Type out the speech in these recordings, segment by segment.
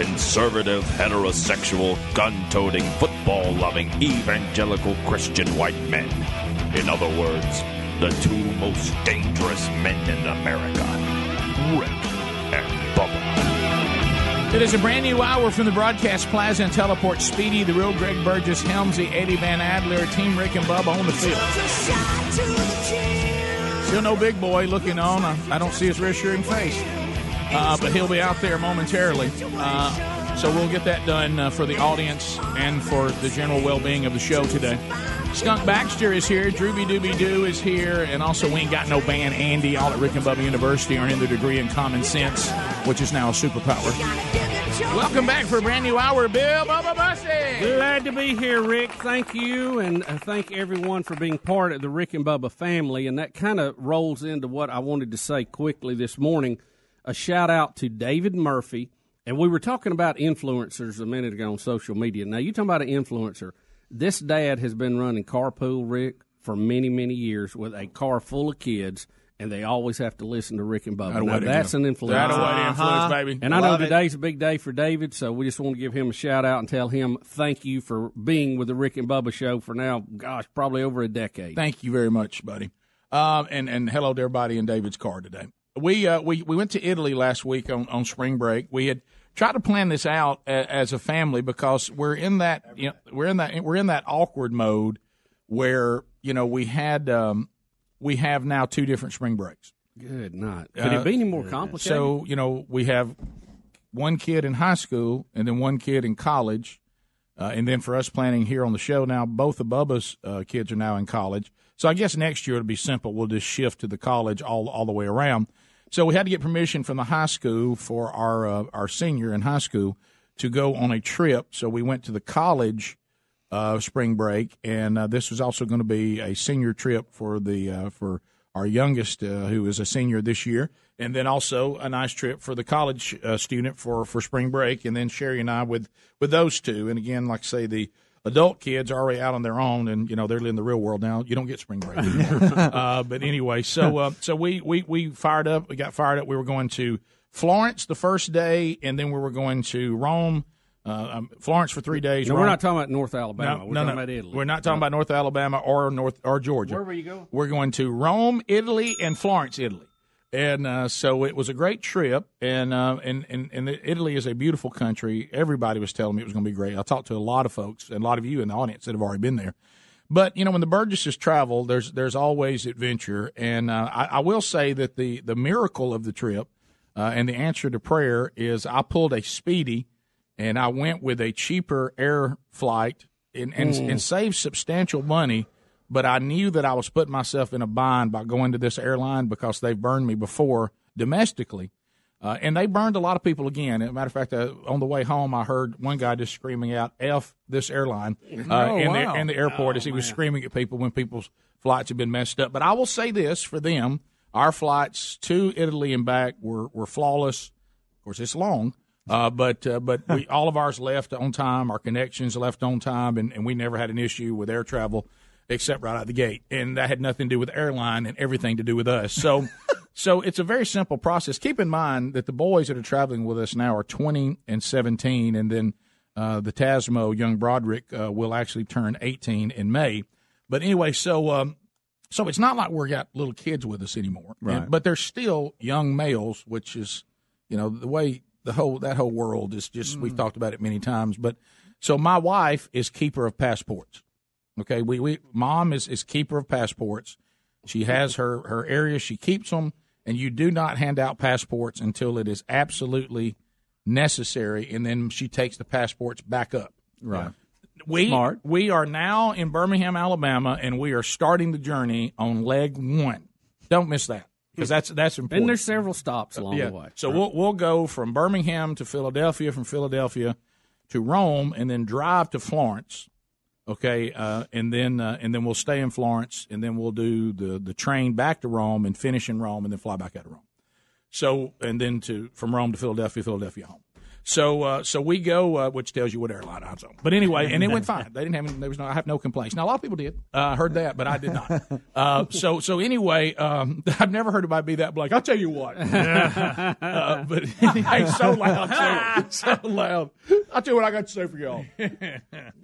conservative, heterosexual, gun toting, football loving, evangelical Christian white men. In other words, the two most dangerous men in America Rick and Bubba. It is a brand new hour from the Broadcast Plaza and Teleport. Speedy, the real Greg Burgess, Helmsy, Eddie Van Adler, Team Rick and Bubba on the field. Still no big boy looking on. I don't see his reassuring face. Uh, but he'll be out there momentarily. Uh, so we'll get that done uh, for the audience and for the general well being of the show today. Skunk Baxter is here. Drooby Dooby Doo is here. And also, we ain't got no band. Andy, all at Rick and Bubba University, earning their degree in common sense, which is now a superpower. Welcome back for a brand new hour, Bill Bubba Bussey. Glad to be here, Rick. Thank you, and uh, thank everyone for being part of the Rick and Bubba family. And that kind of rolls into what I wanted to say quickly this morning. A shout out to David Murphy. And we were talking about influencers a minute ago on social media. Now, you're talking about an influencer. This dad has been running Carpool Rick for many, many years with a car full of kids, and they always have to listen to Rick and Bubba. That'll Now, that's go. an influence. That'll way to influence, baby. And I know Love it. today's a big day for David, so we just want to give him a shout out and tell him thank you for being with the Rick and Bubba show for now, gosh, probably over a decade. Thank you very much, buddy. Um, and and hello to everybody in David's car today. We uh, we we went to Italy last week on, on spring break. We had tried to plan this out a, as a family because we're in that you know, we're in that we're in that awkward mode where you know we had um, we have now two different spring breaks. Good night. Could it be any more complicated? Uh, So you know we have one kid in high school and then one kid in college, uh, and then for us planning here on the show now, both of Bubba's uh, kids are now in college. So I guess next year it'll be simple. We'll just shift to the college all all the way around. So we had to get permission from the high school for our uh, our senior in high school to go on a trip. So we went to the college uh, spring break, and uh, this was also going to be a senior trip for the uh, for our youngest, uh, who is a senior this year, and then also a nice trip for the college uh, student for for spring break, and then Sherry and I with with those two, and again, like I say, the adult kids are already out on their own, and you know they're in the real world now. You don't get spring break anymore. uh, but anyway, so uh, so we we we fired up. We got fired up. We were going to Florence the first day, and then we were going to Rome. Uh, um, Florence for three days. no, we're not talking about North Alabama. no, we're no, talking no. about Italy. We're not talking about North Alabama or North or Georgia. Where were you going? We're going to Rome, Italy, and Florence, Italy. And uh, so it was a great trip, and, uh, and and and Italy is a beautiful country. Everybody was telling me it was going to be great. I talked to a lot of folks and a lot of you in the audience that have already been there. But you know, when the Burgesses travel, there's there's always adventure, and uh, I, I will say that the the miracle of the trip uh, and the answer to prayer is I pulled a speedy, and I went with a cheaper air flight and and, and saved substantial money. But I knew that I was putting myself in a bind by going to this airline because they've burned me before domestically. Uh, and they burned a lot of people again. As a matter of fact, uh, on the way home, I heard one guy just screaming out "F this airline" uh, Oh, in, wow. the, in the airport as he was screaming at people when people's flights had been messed up. But I will say this for them: our flights to Italy and back were were flawless. Of course, it's long, uh, but uh, but we all of ours left on time. Our connections left on time, and, and we never had an issue with air travel except right out the gate. And that had nothing to do with airline and everything to do with us. So so it's a very simple process. Keep in mind that the boys that are traveling with us now are 20 and 17, and then uh, the Tasmo young Broderick uh, will actually turn 18 in May. But anyway, so um, so it's not like we're got little kids with us anymore, Right. but they're still young males, which is you know the way the whole that whole world is just we've talked about it many times. But so my wife is keeper of passports. Okay, we, we mom is, is keeper of passports. She has her her area. She keeps them, and you do not hand out passports until it is absolutely necessary, and then she takes the passports back up. Right. We Smart. we are now in Birmingham, Alabama, and we are starting the journey on leg one. Don't miss that because that's that's important. and there's several stops along Yeah. the way. So we'll we'll go from Birmingham to Philadelphia, from Philadelphia to Rome, and then drive to Florence. Okay, uh, and then uh, and then we'll stay in Florence, and then we'll do the the train back to Rome and finish in Rome, and then fly back out of Rome. So and then to from Rome to Philadelphia, Philadelphia home. So, uh, so we go, uh, which tells you what airline I was on. But anyway, and it went fine. They didn't have, any, there was no, I have no complaints. Now a lot of people did. Uh, I heard that, but I did not. Uh, so, so anyway, um, I've never heard anybody be that blank. I'll tell you what. uh, but anyway, so loud, so, so loud. I'll tell you what I got to say for y'all.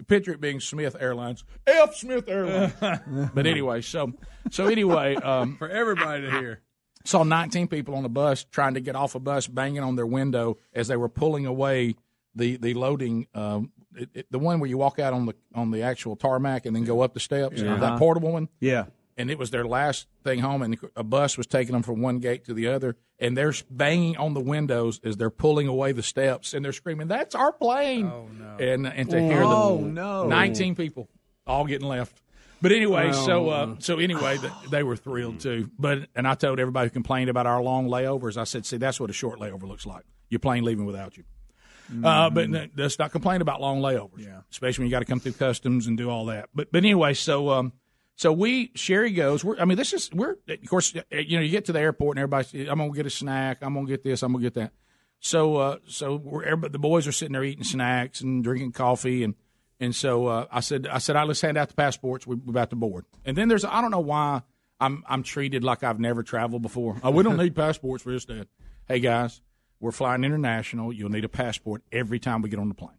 Picture it being Smith Airlines, F Smith Airlines. but anyway, so, so anyway, um, for everybody to hear. Saw 19 people on a bus trying to get off a bus, banging on their window as they were pulling away the the loading. Um, it, it, the one where you walk out on the on the actual tarmac and then go up the steps. Yeah. That portable one. Yeah. And it was their last thing home, and a bus was taking them from one gate to the other, and they're banging on the windows as they're pulling away the steps, and they're screaming, "That's our plane!" Oh no! And and to hear oh, them, no. 19 people all getting left. But anyway, Oh. so uh, so anyway, th- they were thrilled too. But and I told everybody who complained about our long layovers, I said, "See, that's what a short layover looks like. Your plane leaving without you." Uh, but n- let's not complain about long layovers, Yeah. especially when you got to come through customs and do all that. But but anyway, so um, so we Sherry goes. We're, I mean, this is we're of course uh, you know you get to the airport and everybody, I'm gonna get a snack. I'm gonna get this. I'm gonna get that. So uh, so we're the boys are sitting there eating snacks and drinking coffee and and so uh, I said I said I let's hand out the passports. We, we're about to board. And then there's I don't know why I'm I'm treated like I've never traveled before. Oh, we don't need passports for this, Dad. Hey guys, we're flying international. You'll need a passport every time we get on the plane.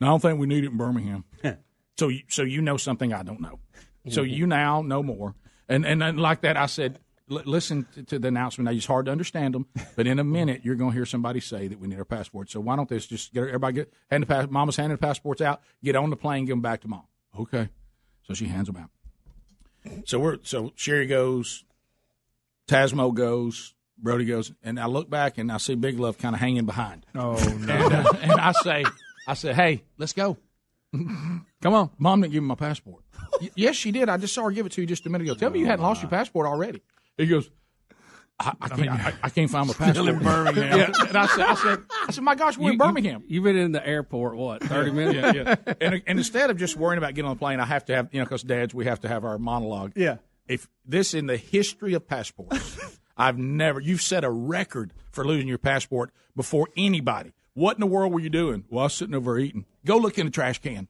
Now I don't think we need it in Birmingham. so you, so you know something I don't know. So you now know more. And and then like that, I said, "L- listen to, to the announcement. Now it's hard to understand them, but in a minute you're going to hear somebody say that we need our passport. So why don't this just get everybody get hand the pass, Mama's handing the passports out. Get on the plane, give them back to Mom. Okay. So she hands them out. So we're so Sherry goes, Tasmo goes, Brody goes, and I look back and I see Big Love kind of hanging behind. Oh no! And, uh, and I say, I say, hey, let's go. Come on. Mom didn't give me my passport. Y- yes, she did. I just saw her give it to you just a minute ago. Tell me you hadn't lost your passport already. He goes, I, I can't, I, I can't find my passport. in Birmingham. Yeah. And I said, I said, I said, my gosh, we're in Birmingham. You, have been in the airport what thirty minutes? yeah, yeah. And, and instead of just worrying about getting on the plane, I have to have, you know, because dads, we have to have our monologue. Yeah. If this in the history of passports, I've never, you've set a record for losing your passport before anybody. What in the world were you doing? Well, I was sitting over eating. Go look in the trash can.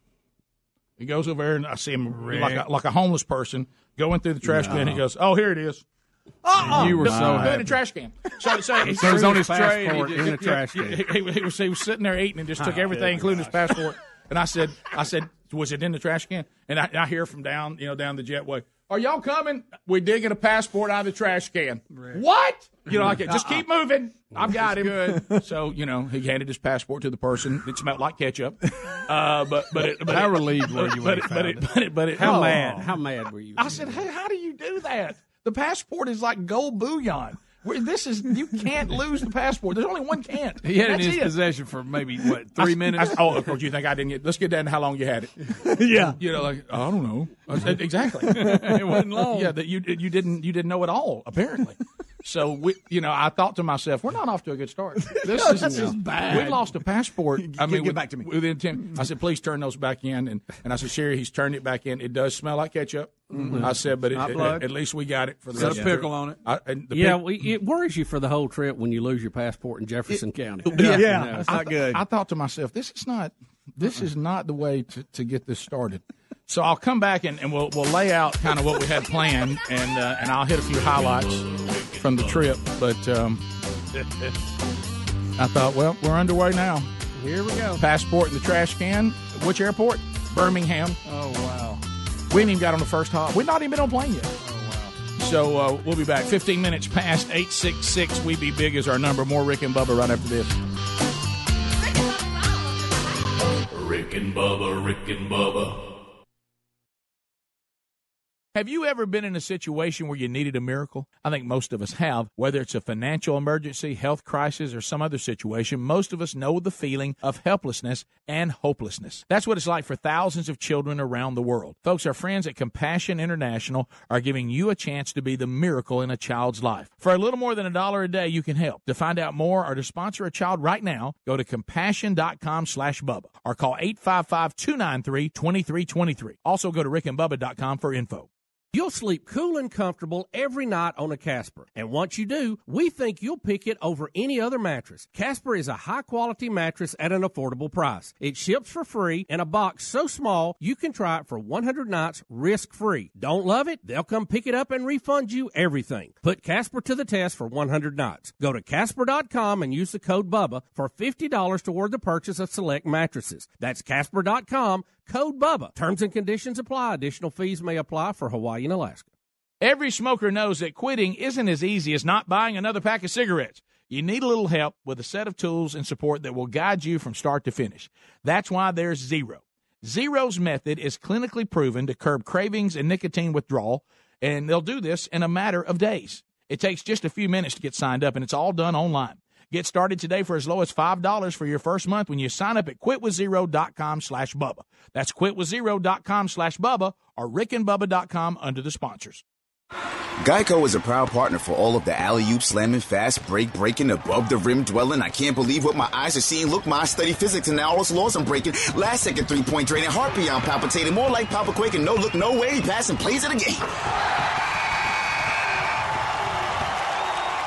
He goes over there and I see him like a, like a homeless person going through the trash can. He goes, "Oh, here it is." Uh-uh. You were Go- so go in a trash can. So, so, So it was on his tray. and he in the trash can. he- he was, he was sitting there eating and just took everything, including his passport. And I said, I said, was it in the trash can? And I, I hear from down, you know, down the jetway. Are y'all coming? We're digging a passport out of the trash can. What? You know, like it. Just keep moving. I've got him. Good. So you know, he handed his passport to the person. It smelled like ketchup. Uh, but but it, but How it- relieved were you But it, but it, it? but it, but it, How oh. mad? How mad were you? I said, hey, how do you do that? The passport is like gold bullion. Where This is you can't lose the passport. There's only one can't. He had it in his it. possession for maybe what three s- minutes. I oh, of course, you think I didn't get? Let's get down to how long you had it. yeah, You know, like I don't know. I said, exactly. it wasn't long. Yeah, that you you didn't you didn't know it all apparently. So we, you know, I thought to myself, we're not off to a good start. This is this is bad. We lost a passport. I mean, get with- back to me. within ten. I said, please turn those back in, and and I said, Sherry, he's turned it back in. It does smell like ketchup. I said, but it, Not at- least we got it for the Got rest a of the pickle on it. I, and the yeah, pic- we, it worries you for the whole trip when you lose your passport in Jefferson County. Yeah, Yeah, You know. that's not good. I thought to myself, this is not this is not the way to, to get this started. So I'll come back and, and we'll we'll lay out kind of what we had planned and uh, and I'll hit a few highlights from the trip. But um, I thought, well, we're underway now. Here we go. Passport in the trash can. Which airport? Birmingham. oh wow. We ain't even got on the first hop. We've not even been on plane yet. So uh, we'll be back 15 minutes past 866. We be big as our number. More Rick and Bubba right after this. Rick and Bubba, Rick and Bubba. Have you ever been in a situation where you needed a miracle? I think most of us have. Whether it's a financial emergency, health crisis, or some other situation, most of us know the feeling of helplessness and hopelessness. That's what it's like for thousands of children around the world. Folks, our friends at Compassion International are giving you a chance to be the miracle in a child's life. For a little more than a dollar a day, you can help. To find out more or to sponsor a child right now, go to compassion.com slash Bubba or call 855-293-2323. Also go to rickandbubba.com for info. You'll sleep cool and comfortable every night on a Casper. And once you do, we think you'll pick it over any other mattress. Casper is a high quality mattress at an affordable price. It ships for free in a box so small you can try it for 100 nights risk free. Don't love it? They'll come pick it up and refund you everything. Put Casper to the test for 100 nights. Go to Casper.com and use the code BUBBA for $50 toward the purchase of select mattresses. That's Casper.com, code BUBBA. Terms and conditions apply. Additional fees may apply for Hawaii and Alaska. Every smoker knows that quitting isn't as easy as not buying another pack of cigarettes. You need a little help with a set of tools and support that will guide you from start to finish. That's why there's Zero. Zero's method is clinically proven to curb cravings and nicotine withdrawal, and they'll do this in a matter of days. It takes just a few minutes to get signed up, and it's all done online. Get started today for as low as $5 for your first month when you sign up at quitwithzero.com slash Bubba. That's quitwithzero.com slash Bubba or rickandbubba.com under the sponsors. Geico is a proud partner for all of the alley oop slamming, fast break breaking, above the rim dwelling. I can't believe what my eyes are seeing. Look, my study physics and now all those laws I'm breaking. Last second three point draining, heart beyond palpitating, more like Papa quaking. No look, no way, passing plays the game.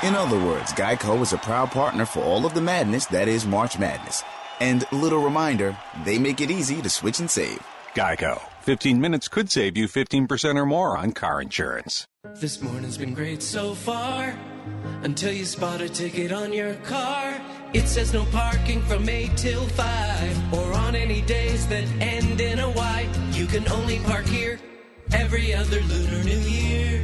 In other words, Geico is a proud partner for all of the madness that is March Madness. And little reminder, they make it easy to switch and save. Geico. 15 minutes could save you 15% or more on car insurance. This morning's been great so far until you spot a ticket on your car. It says no parking from 8 till 5 or on any days that end in a Y. You can only park here every other Lunar New Year.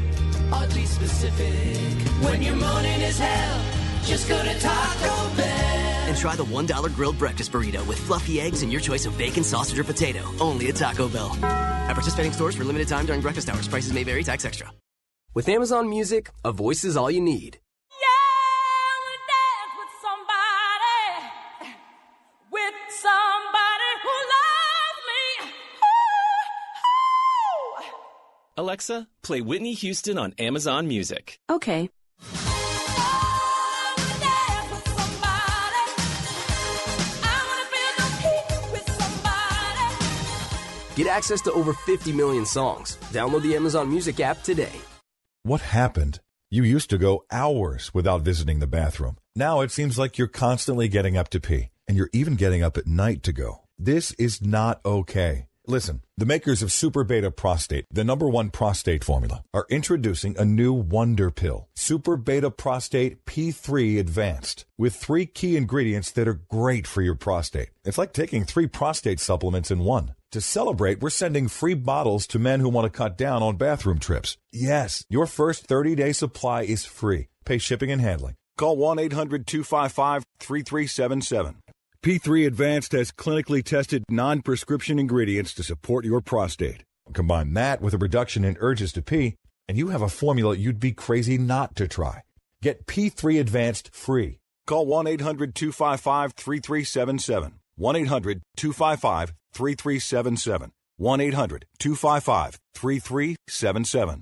Oddly specific. When your morning is hell, just go to Taco Bell. And try the $1 grilled breakfast burrito with fluffy eggs and your choice of bacon, sausage, or potato. Only at Taco Bell. At participating stores for limited time during breakfast hours. Prices may vary, tax extra. With Amazon Music, a voice is all you need. Alexa, play Whitney Houston on Amazon Music. Okay. Get access to over 50 million songs. Download the Amazon Music app today. What happened? You used to go hours without visiting the bathroom. Now it seems like you're constantly getting up to pee, and you're even getting up at night to go. This is not okay. Listen, the makers of Super Beta Prostate, the number one prostate formula, are introducing a new wonder pill, Super Beta Prostate P3 Advanced, with three key ingredients that are great for your prostate. It's like taking three prostate supplements in one. To celebrate, we're sending free bottles to men who want to cut down on bathroom trips. Yes, your first 30 day supply is free. Pay shipping and handling. Call 1 800 255 3377. P3 Advanced has clinically tested non prescription ingredients to support your prostate. Combine that with a reduction in urges to pee, and you have a formula you'd be crazy not to try. Get P3 Advanced free. Call 1 800 255 3377. 1 800 255 3377. 1 800 255 3377.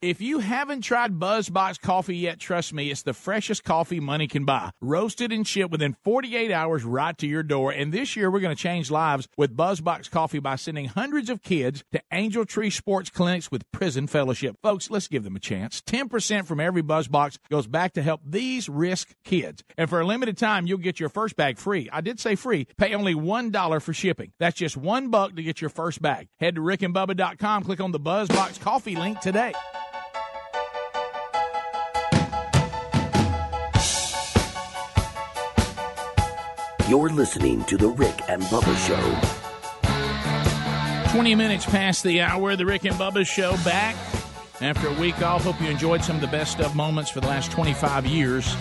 If you haven't tried BuzzBox coffee yet, trust me, it's the freshest coffee money can buy. Roasted and shipped within 48 hours right to your door. And this year, we're going to change lives with BuzzBox coffee by sending hundreds of kids to Angel Tree Sports Clinics with Prison Fellowship. Folks, let's give them a chance. 10% from every BuzzBox goes back to help these risk kids. And for a limited time, you'll get your first bag free. I did say free. Pay only $1 for shipping. That's just one buck to get your first bag. Head to rickandbubba.com, click on the BuzzBox coffee link today. You're listening to The Rick and Bubba Show. 20 minutes past the hour, the Rick and Bubba Show back after a week off. Hope you enjoyed some of the best of moments for the last 25 years.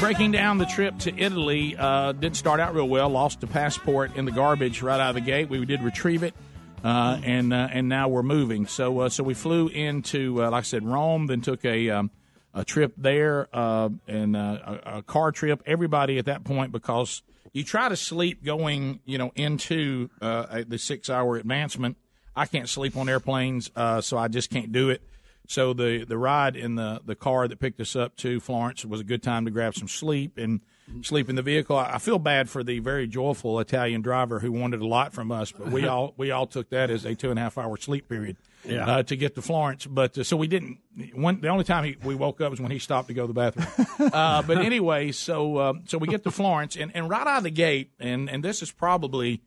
Breaking down the trip to Italy uh, did start out real well. Lost a passport in the garbage right out of the gate. We did retrieve it uh, and uh, and now we're moving. So uh, so we flew into uh, like I said Rome, then took a um, a trip there uh, and uh, a, a car trip. Everybody at that point because you try to sleep going you know into uh, the six hour advancement. I can't sleep on airplanes, uh, so I just can't do it. So the the ride in the the car that picked us up to Florence was a good time to grab some sleep and sleep in the vehicle. I I feel bad for the very joyful Italian driver who wanted a lot from us, but we all we all took that as a two and a half hour sleep period Yeah. uh, to get to Florence. But uh, so we didn't. One the only time he, we woke up was when he stopped to go to the bathroom. uh, but anyway, so uh, so we get to Florence and, and right out of the gate, and and this is probably.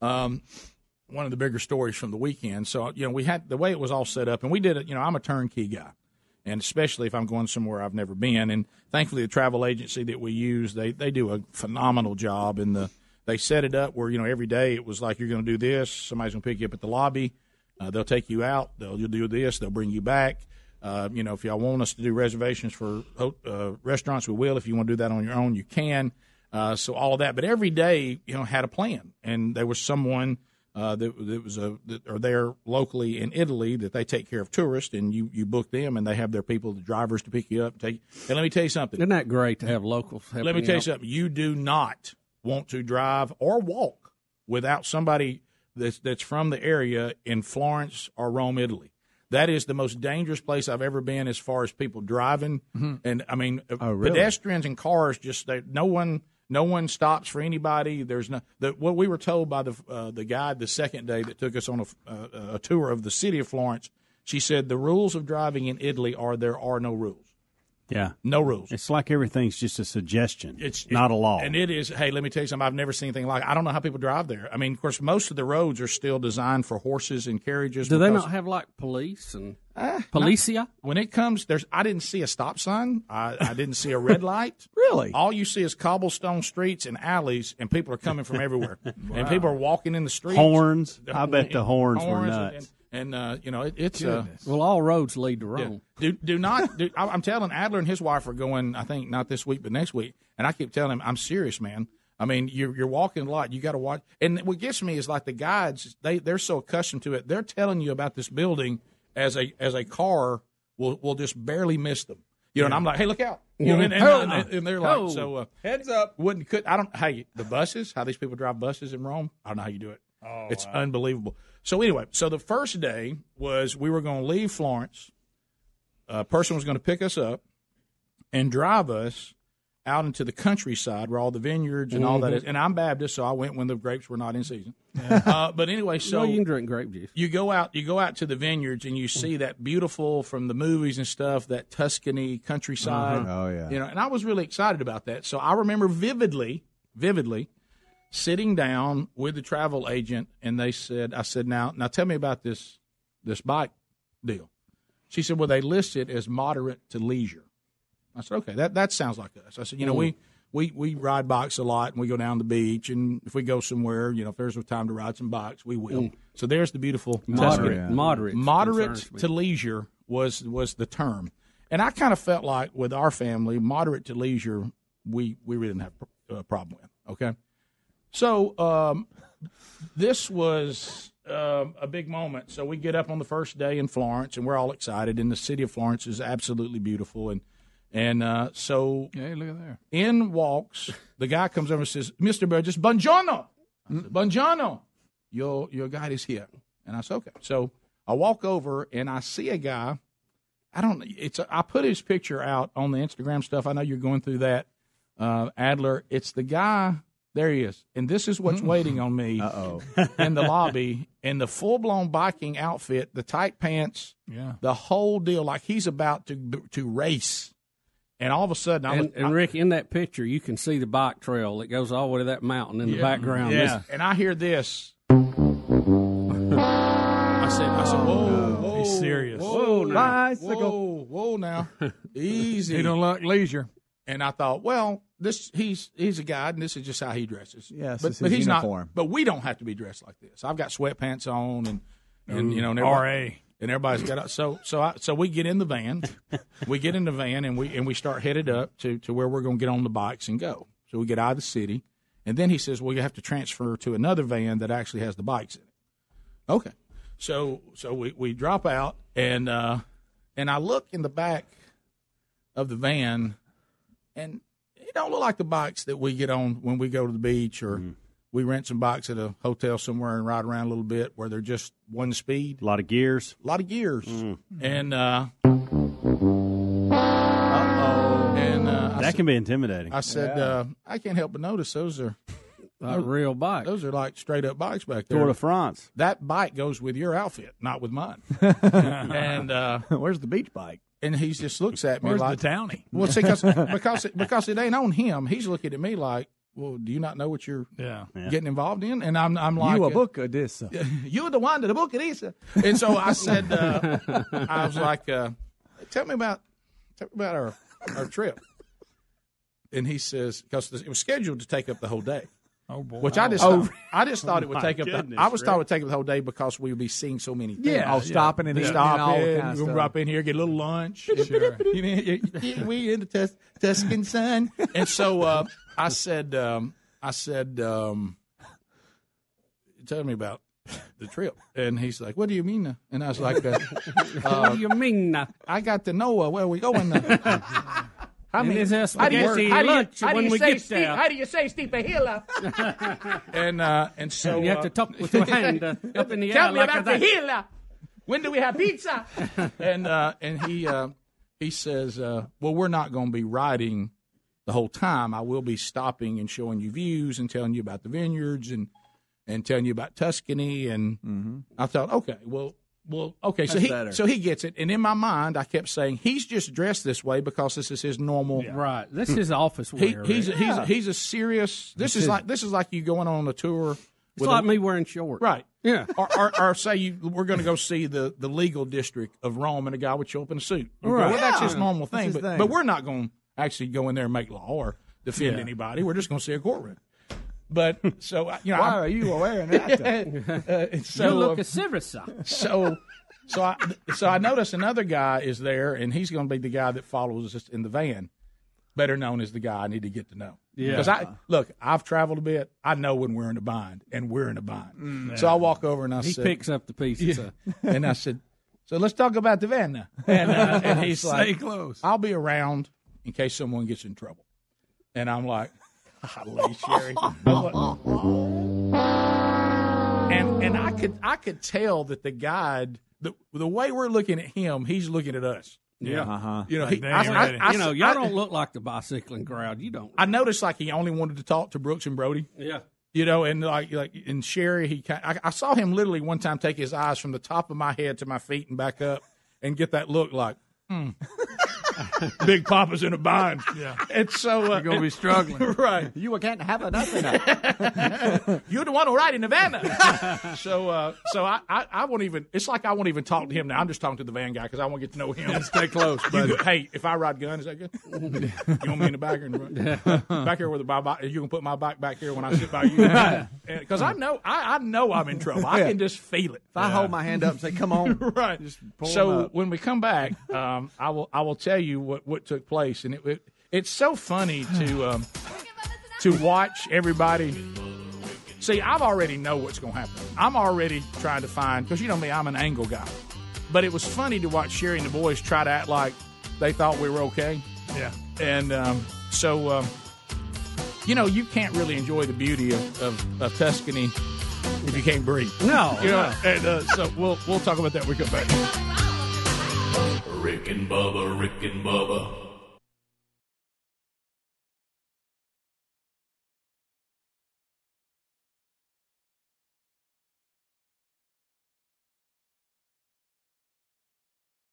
Um, one of the bigger stories from the weekend. So, you know, we had the way it was all set up, and we did it. You know, I'm a turnkey guy, and especially if I'm going somewhere I've never been. And thankfully, the travel agency that we use, they they do a phenomenal job. And the they set it up where you know every day it was like you're going to do this. Somebody's going to pick you up at the lobby. Uh, they'll take you out. They'll you'll do this. They'll bring you back. Uh, you know, if y'all want us to do reservations for uh, restaurants, we will. If you want to do that on your own, you can. Uh, so all of that, but every day, you know, had a plan, and there was someone uh, that, that was a that are there locally in Italy that they take care of tourists, and you you book them, and they have their people, the drivers, to pick you up. Take and let me tell you something. Isn't that great to have locals? Let me tell you out? something. You do not want to drive or walk without somebody that's that's from the area in Florence or Rome, Italy. That is the most dangerous place I've ever been as far as people driving. Mhm. And I mean, Oh, really? pedestrians and cars just they, no one no one stops for anybody. There's no the, what we were told by the uh, the guide the second day that took us on a, uh, a tour of the city of Florence. She said the rules of driving in Italy are there are no rules. Yeah. No rules. It's like everything's just a suggestion. It's not a law. And it is. Hey, let me tell you something. I've never seen anything like. it. I don't know how people drive there. I mean, of course, most of the roads are still designed for horses and carriages. Do they not have like police and Uh, policia? When it comes, there's. I didn't see a stop sign. I, I didn't see a red light. really? All you see is cobblestone streets and alleys, and people are coming from everywhere. And people are walking in the streets. Horns. I bet the horns were and- nuts. And, uh, you know, it, it's. Uh, well, all roads lead to yeah. Rome. Do do not. Do, I- I'm telling Adler and his wife are going. I think not this week, but next week. And I keep telling him, I'm serious, man. I mean, you're you're walking a lot. You got to watch. And what gets me is like the guides. They they're so accustomed to it. They're telling you about this building as a as a car will will just barely miss them. You know, and I'm like, hey, look out. You know, and, and, and- and they're like, Oh. so uh, Heads up. Wouldn't could I don't. Hey, the buses. How these people drive buses in Rome? I don't know how you do it. Oh, it's unbelievable. So anyway, so the first day was we were going to leave Florence. A person was going to pick us up and drive us out into the countryside where all the vineyards and all that Mhm. is. And I'm Baptist, so I went when the grapes were not in season. uh, but anyway, so you can drink grape juice. you go out you go out to the vineyards and you see that beautiful from the movies and stuff that tuscany countryside Uh-huh. Oh, yeah. you know and i was really excited about that so i remember vividly vividly sitting down with the travel agent and they said i said now now tell me about this this bike deal. She said well they list it as moderate to leisure. I said okay that that sounds like us. I said you know we we we ride bikes a lot and we go down the beach and if we go somewhere you know if there's a time to ride some bikes we will. Mm. so there's the beautiful Moderate- Tuscany. moderate moderate to leisure was was the term. And i kind of felt like with our family moderate to leisure we we really didn't have a problem with okay so um, this was um, a big moment. So we get up on the first day in Florence, and we're all excited. And the city of Florence is absolutely beautiful. And and uh, so Hey, look at there. in walks the guy comes over and says, "Mr. Burgess, buongiorno, Mm. buongiorno, your your guide is here." And I said, "Okay." So I walk over and I see a guy. I don't. It's. A, I put his picture out on the Instagram stuff. I know you're going through that, uh, Adler. It's the guy. There he is, and this is what's mm. waiting on me Uh-oh. in the lobby in the full blown biking outfit, the tight pants, Yeah. the whole deal, like he's about to to race. And all of a sudden, I was, And, and Rick, in that picture, you can see the bike trail that goes all the way to that mountain in the background. Yeah. And I hear this. I said, I said, oh, whoa, whoa, He's serious. Whoa, now, Bicycle. whoa, whoa, now, easy. He don't like leisure. And I thought, well, this he's he's a guide, and this is just how he dresses. Yes, but, but he's uniform. not. But we don't have to be dressed like this. I've got sweatpants on, and and you know, and everybody- RA. and everybody's got so so I, so we get in the van, we get in the van, and we and we start headed up to to where we're going to get on the bikes and go. So we get out of the city, and then he says, well, you have to transfer to another van that actually has the bikes in it. Okay. So so we, we drop out and uh, and I look in the back of the van and it don't look like the bikes that we get on when we go to the beach or we rent some bikes at a hotel somewhere and ride around a little bit where they're just one speed. A lot of gears. A lot of gears. And uh. And uh, That said- can be intimidating. I said, uh, I can't help but notice those are Like real bikes. Those are like straight up bikes back there. Tour de France. That bike goes with your outfit, not with mine. and uh, where's the beach bike? And he just looks at me Where's like the townie? Well, see, cause, because it, because it ain't on him. He's looking at me like, well, do you not know what you're Yeah. getting involved in? And I'm I'm like, you a book of this. you're the one that book it is. And so I said, uh, I was like, uh, tell me about tell me about our our trip. And he says, because it was scheduled to take up the whole day. Oh boy! Which I just Oh. thought, I just thought it would take up. The, I was thought it would take up the whole day because we would be seeing so many things. Yeah, Oh, yeah. stopping and We eating stop and all in, of we'll drop in here, get a little lunch. Sure. We in the Tus- Tuscan sun, and so uh, I said, um, I said, um, tell me about the trip, and he's like, "What do you mean?" uh?" And I was like, uh, What do you mean? I got to know uh, where we going. And is there how do you- spaghetti how do you- how do you say get Steve- How do you say Steve Hilla? and uh, and so And you have to uh, talk with your hand uh, up in the Tell air Tell me like about that. the Hilla. When do we have pizza? and uh, and he uh, he says, uh, well, we're not going to be riding the whole time. I will be stopping and showing you views and telling you about the vineyards and and telling you about Tuscany. And I thought, okay, well. Well, okay, so he better. so he gets it, and in my mind, I kept saying he's just dressed this way because this is his normal. Right. This is his office He, wear. he's Rick. he's he's a serious. This This is is- like this is like you going on a tour. It's with like a- me wearing shorts. Right. Yeah. Or, or, or say you we're going to go see the, the legal district of Rome, and a guy would show up in a suit. You go, Right. Well, that's his Yeah. normal That's thing, his but thing. but we're not going to actually go in there and make law or defend Yeah. anybody. We're just going to see a courtroom. But so you know, Why I'm- are you wearing that? Uh, so, you look uh, a civil so so I so I notice another guy is there, and he's going to be the guy that follows us in the van, better known as the guy I need to get to know. Yeah. Because I look, I've traveled a bit. I know when we're in a bind, and we're in a bind. Mm. So I walk over and I He said, picks up the pieces. Yeah. uh, and I said, so let's talk about the van now. And, uh, and he's like Stay like, close. I'll be around in case someone gets in trouble. And I'm like, golly, Sherry. I was like- and and I could I could tell that the guide the the way we're looking at him, he's looking at us. Yeah. Uh-huh. You know, he, I, I. I- you know, y'all I- don't look like the bicycling crowd. You don't. I noticed like he only wanted to talk to Brooks and Brody. Yeah. You know, and like like in Sherry, he kind I, I saw him literally one time take his eyes from the top of my head to my feet and back up, and get that look like, hmm. Big Papa's in a bind. Yeah. And so uh, You're gonna be struggling. right? You can't have nothing. You're the one who ride in the van. so uh, so I, I I won't even. It's like I won't even talk to him now. I'm just talking to the van guy because I want to get to know him. Stay close, You buddy. go, hey, if I ride gun, is that good? you want me in the back or in the back here with my bike. You can put my bike back here when I sit by you. Because I know I, I know I'm in trouble. I Yeah. can just feel it. If I hold my hand up and say, "Come on," right. pull 'em So up. when we come back, um, I will I will tell you what, what took place, and it, it it's so funny to um, to watch everybody. See, I've already know what's going to happen. I'm already trying to find because you know me, I'm an angle guy. But it was funny to watch Sherry and the boys try to act like they thought we were okay. Yeah. And um, so, um, you know, you can't really enjoy the beauty of, of, of Tuscany if you can't breathe. No, You know, no. and uh, so we'll we'll talk about that when we come back. Rick and Bubba, Rick and Bubba.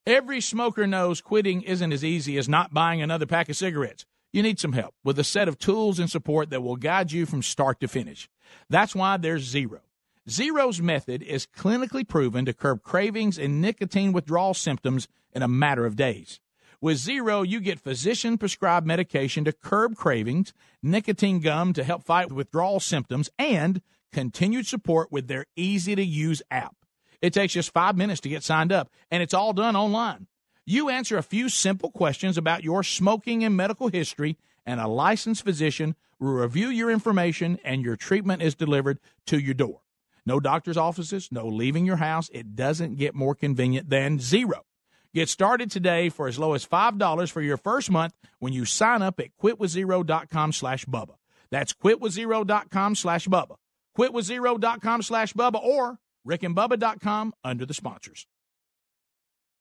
Every smoker knows quitting isn't as easy as not buying another pack of cigarettes. You need some help with a set of tools and support that will guide you from start to finish. That's why there's Zero. Zero's method is clinically proven to curb cravings and nicotine withdrawal symptoms in a matter of days. With Zero, you get physician prescribed medication to curb cravings, nicotine gum to help fight withdrawal symptoms, and continued support with their easy to use app. It takes just five minutes to get signed up, and it's all done online. You answer a few simple questions about your smoking and medical history, and a licensed physician will review your information, and your treatment is delivered to your door. No doctor's offices, no leaving your house. It doesn't get more convenient than zero. Get started today for as low as $5 for your first month when you sign up at quitwithzero.com slash Bubba. That's quitwithzero.com slash Bubba. Quitwithzero.com slash Bubba or rickandbubba.com under the sponsors.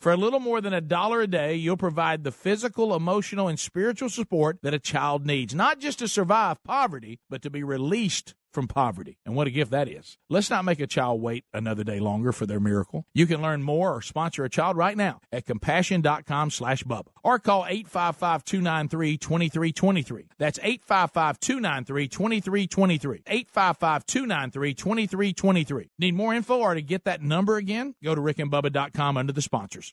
For a little more than a dollar a day, you'll provide the physical, emotional, and spiritual support that a child needs, not just to survive poverty, but to be released from poverty. And what a gift that is. Let's not make a child wait another day longer for their miracle. You can learn more or sponsor a child right now at compassion.com slash Bubba or call 855-293-2323. That's 855-293-2323. 855-293-2323. Need more info or to get that number again? Go to rickandbubba.com under the sponsors.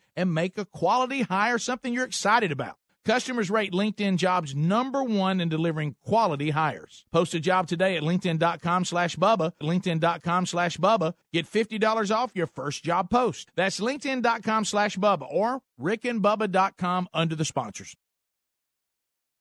and make a quality hire something you're excited about. Customers rate LinkedIn jobs number one in delivering quality hires. Post a job today at LinkedIn.com slash Bubba, LinkedIn.com slash Bubba. Get $50 off your first job post. That's LinkedIn.com slash Bubba or RickandBubba.com under the sponsors.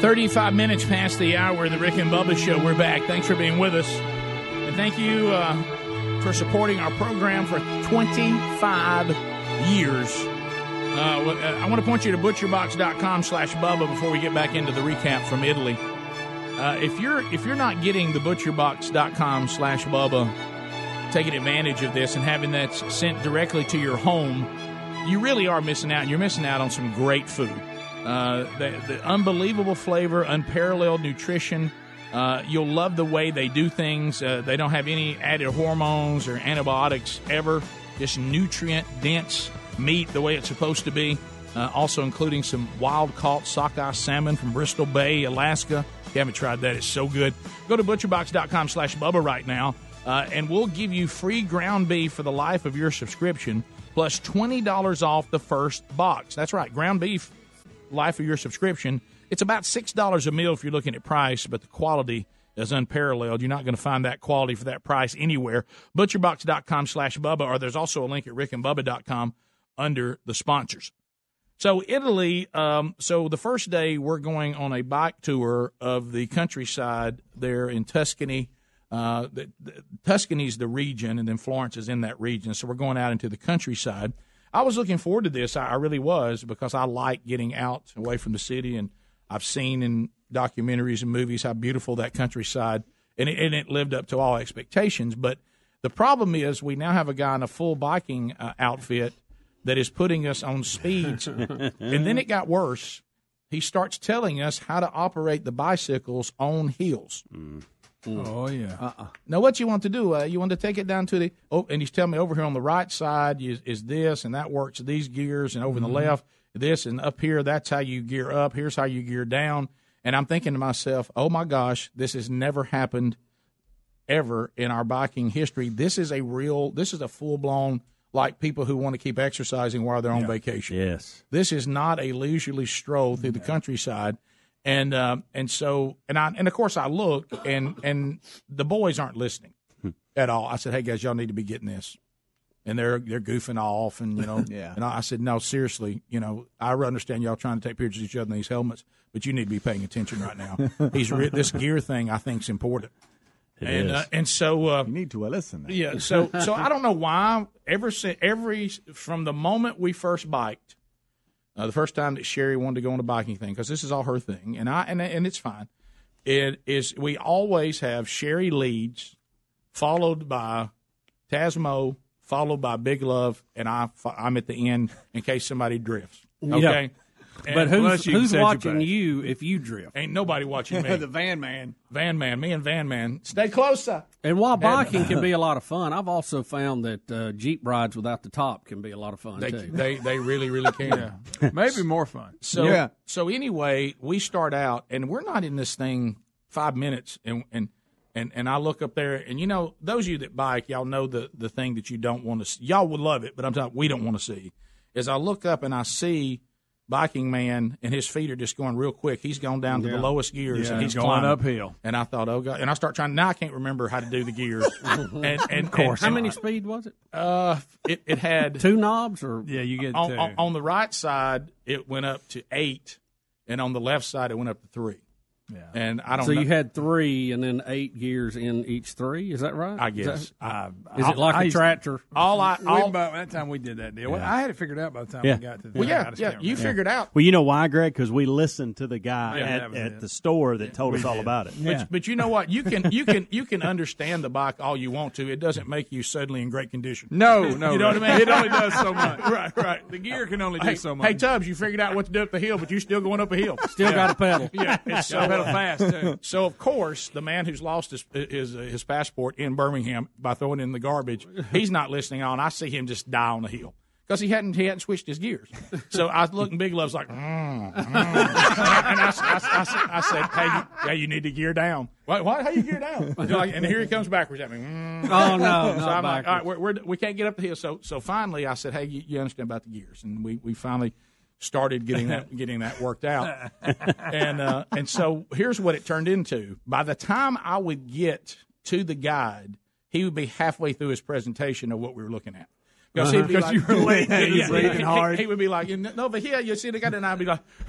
35 minutes past the hour the Rick and Bubba Show. We're back. Thanks for being with us. And thank you uh, for supporting our program for 25 years. Uh, I want to point you to butcherbox.com slash Bubba before we get back into the recap from Italy. Uh, if you're if you're not getting the butcherbox.com slash Bubba, taking advantage of this and having that sent directly to your home, you really are missing out. You're missing out on some great food. Uh, the, the, unbelievable flavor, unparalleled nutrition, Uh, you'll love the way they do things. Uh, they don't have any added hormones or antibiotics ever. Just nutrient dense meat the way it's supposed to be. Uh, also including some wild caught sockeye salmon from Bristol Bay, Alaska. If you haven't tried that, it's so good. Go to butcherbox.com slash Bubba right now, uh, and we'll give you free ground beef for the life of your subscription, plus $20 off the first box. That's right, ground beef, life of your subscription. It's about $6 a meal if you're looking at price, but the quality is unparalleled. You're not going to find that quality for that price anywhere. Butcherbox.com slash Bubba, or there's also a link at rickandbubba.com under the sponsors. So Italy. Um, so the first day we're going on a bike tour of the countryside there in Tuscany. Uh, the, the, Tuscany's the region, and then Florence is in that region. So we're going out into the countryside. I was looking forward to this. I, I really was because I like getting out away from the city, and I've seen in documentaries and movies how beautiful that countryside, and it, and it lived up to all expectations. But the problem is we now have a guy in a full biking uh, outfit that is putting us on speeds. and then it got worse. He starts telling us how to operate the bicycles on hills. Oh yeah. Uh-uh. Now, what you want to do? Uh, you want to take it down to the oh, and he's telling me over here on the right side is, is this, and that works these gears, and over Mhm. on the left this, and up here that's how you gear up. Here's how you gear down. And I'm thinking to myself, oh my gosh, this has never happened ever in our biking history. This is a real, this is a full blown like people who want to keep exercising while they're on vacation. Yes. This is not a leisurely stroll through the countryside. And um, and so and I and of course I look and and the boys aren't listening at all. I said, "Hey guys, y'all need to be getting this," and they're they're goofing off and you know Yeah. And I, I said, "No, seriously, you know I understand y'all trying to take pictures of each other in these helmets, but you need to be paying attention right now. He's re- this gear thing I think is important." It and. Uh, and so uh, you need to listen. yeah. So so I don't know why. Ever since every from the moment we first biked, uh, the first time that Sherry wanted to go on a biking thing because this is all her thing, and I and and it's fine. It is we always have Sherry leads, followed by Tasmo, followed by Big Love, and I I'm at the end in case somebody drifts. Yeah. Okay. But who's, you who's watching you if you drift? Ain't nobody watching me. the van man. Van man, me and Van man, stay closer. And while biking can be a lot of fun, I've also found that uh, Jeep rides without the top can be a lot of fun They, too. they they really really can. Maybe more fun. So Yeah. so anyway, we start out and we're not in this thing five minutes and and and and I look up there and you know those of you that bike, y'all know the the thing that you don't want to see. Y'all would love it, but I'm talking we don't want to see. Is I look up and I see biking man and his feet are just going real quick. He's gone down to Yeah. the lowest gears Yeah, and he's going climbing. uphill. And I thought, oh god! And I start trying. Now I can't remember how to do the gears. and, and of course. How and- many speed was it? Uh, it it had two knobs or yeah, you get on, two. on, on the right side, it went up to eight, and on the left side, it went up to three. Yeah. And I don't So know. you had three and then eight gears in each three. Is that right? I Is guess. that- I- is it like I a tractor? all I We all, about that time we did that deal. Well, Yeah. I had it figured out by the time Yeah. we got to. The well, yeah, yeah. You remember. figured out. Well, you know why, Greg? Because we listened to the guy Yeah, at, at the store that told We us all did. about it. But, but you know what? You can you can you can understand the bike all you want to. It doesn't make you suddenly in great condition. No, no, you know what I mean. It only does so much. right, right. The gear can only do Hey, so much. hey Tubbs, you figured out what to do up the hill, but you're still going up a hill. Still got to pedal. Yeah, and so, fast, too. So of course, the man who's lost his his his passport in Birmingham by throwing in the garbage, he's not listening on. I see him just die on the hill because he hadn't he hadn't switched his gears. So I was looking, Big Love's like, mm, mm. and I, I, I, I, said- hey, you, hey, you need to gear down. What? what? How you gear down? Like- and here he comes backwards at me. Mm. Oh, no, So I'm like, all right, we're, we're, we can't get up the hill. So so finally, I said, hey, you, you understand about the gears, and we we finally started getting that getting that worked out. and uh, and so here's what it turned into. By the time I would get to the guide, he would be halfway through his presentation of what we were looking at. Because Uh-huh. he'd like, you were late. Yeah, You're yeah, breathing he- hard. He, would be like, "No, over here, you see the guy," and I'd be like,